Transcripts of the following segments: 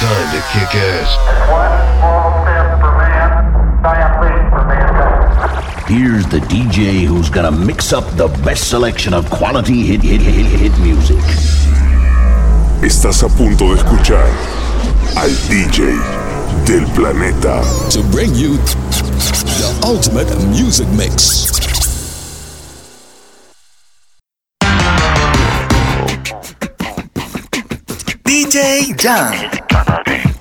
Time to kick ass. Here's the DJ who's gonna mix up the best selection of quality hit, hit, hit, hit music. Estás a punto de escuchar al DJ del planeta. To bring you the ultimate music mix. DJ John. Saturday.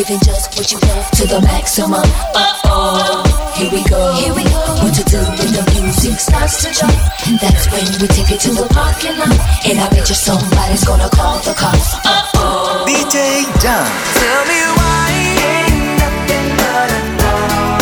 Giving just what you love to the maximum. Uh-oh, here we go. Here we go. What to do when the music starts to drop? And that's when we take it to the parking lot. And I bet you somebody's gonna call the cops. Uh-oh. DJ Dunn. Tell me why ain't nothing but a.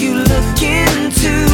you look into.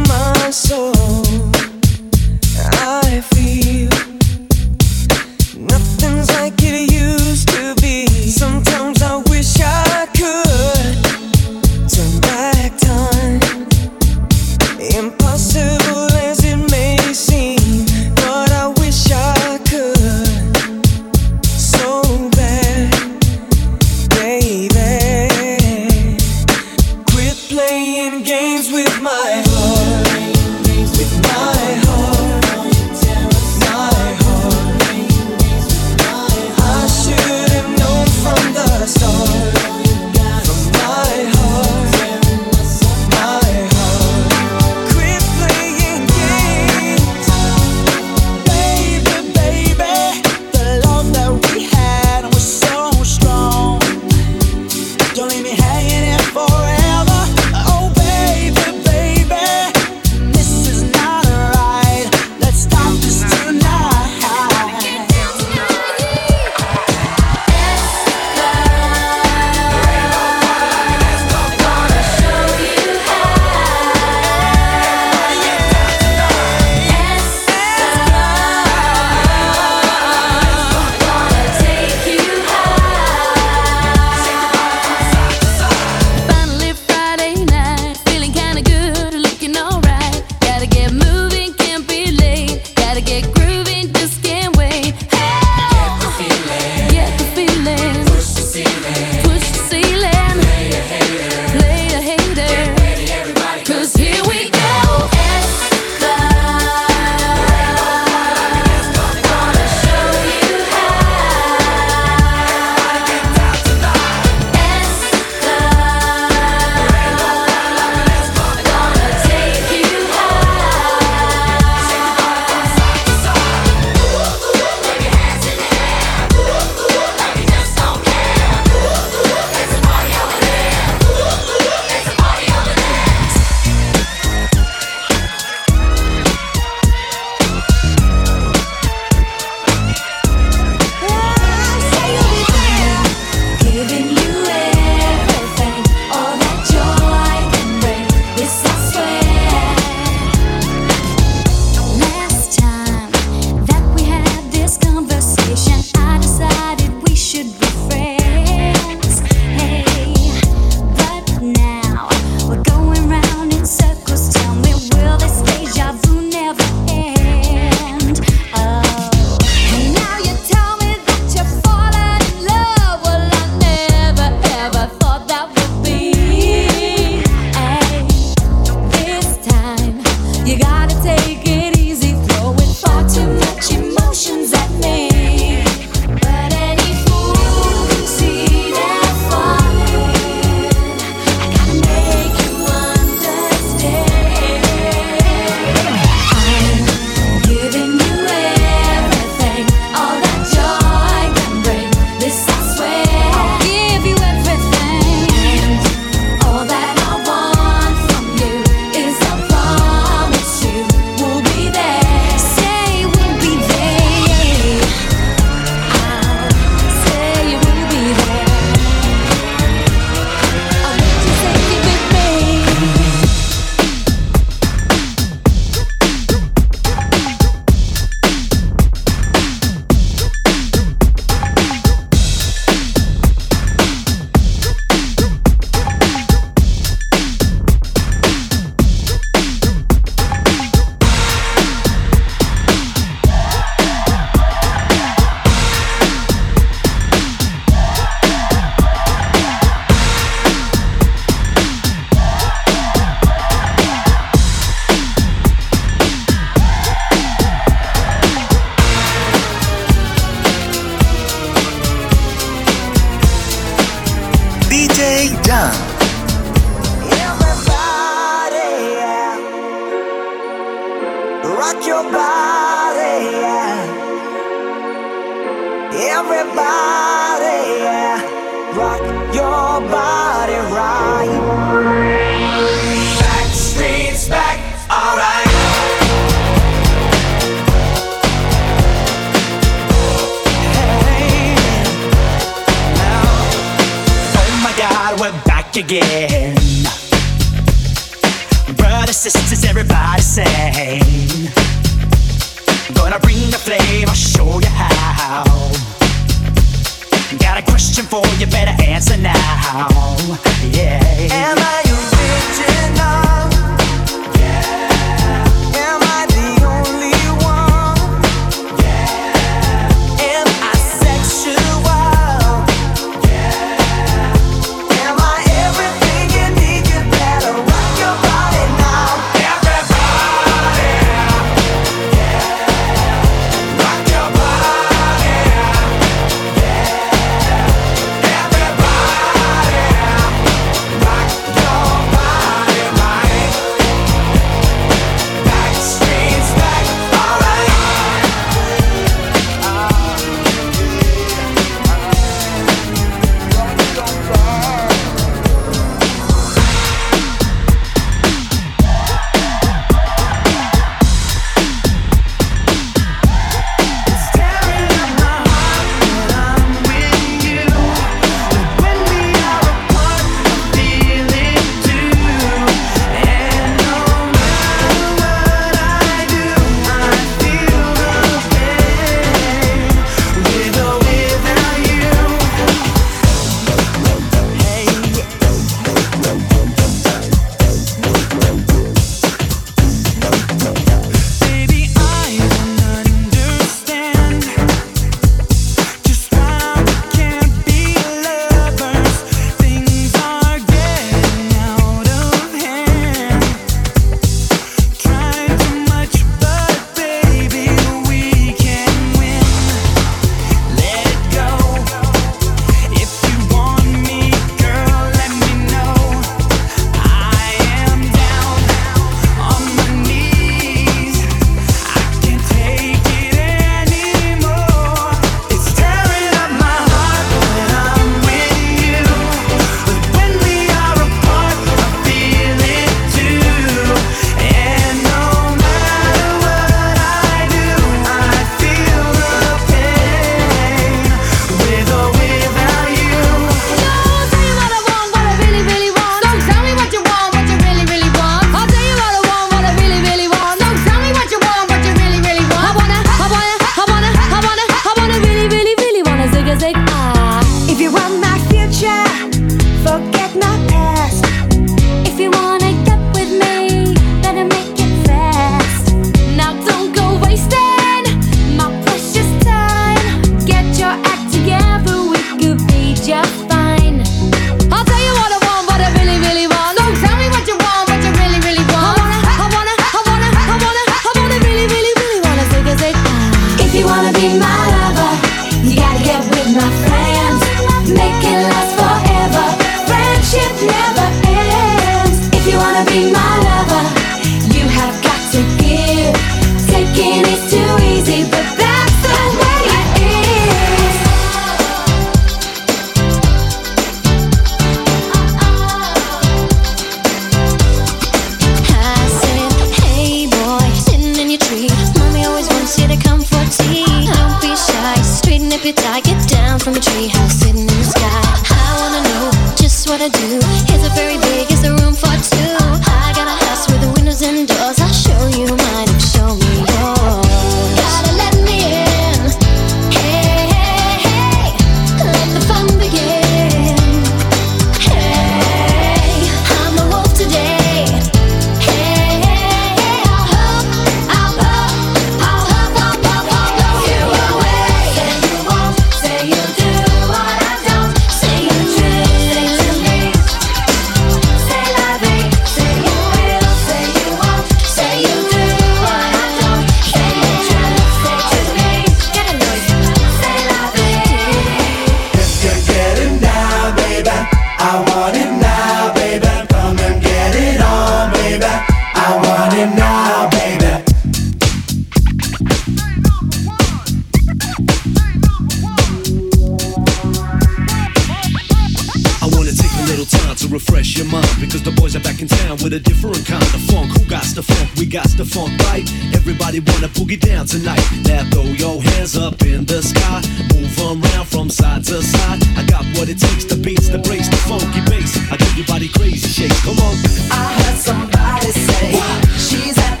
the funk? Who got the funk? We got the funk, right? Everybody wanna boogie down tonight. Now throw your hands up in the sky. Move around from side to side. I got what it takes, the beats, the breaks, the funky bass. I give your body crazy shakes. Come on. I heard somebody say what? she's at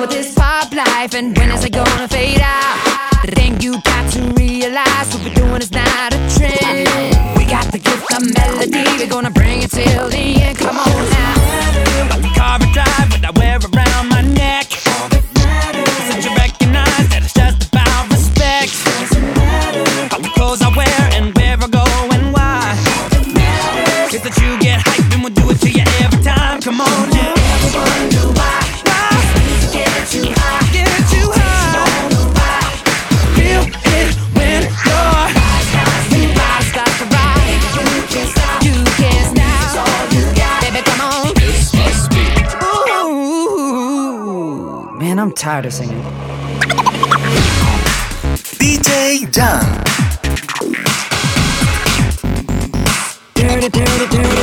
with this pop life and when is it gonna fade out? The thing you got to realize what we're doing is not a trend. We got the gift of melody, we're gonna bring it till the end. Come on now. Got the car drive, but I wear around my tired of singing. DJ John. Dirty, dirty, dirty.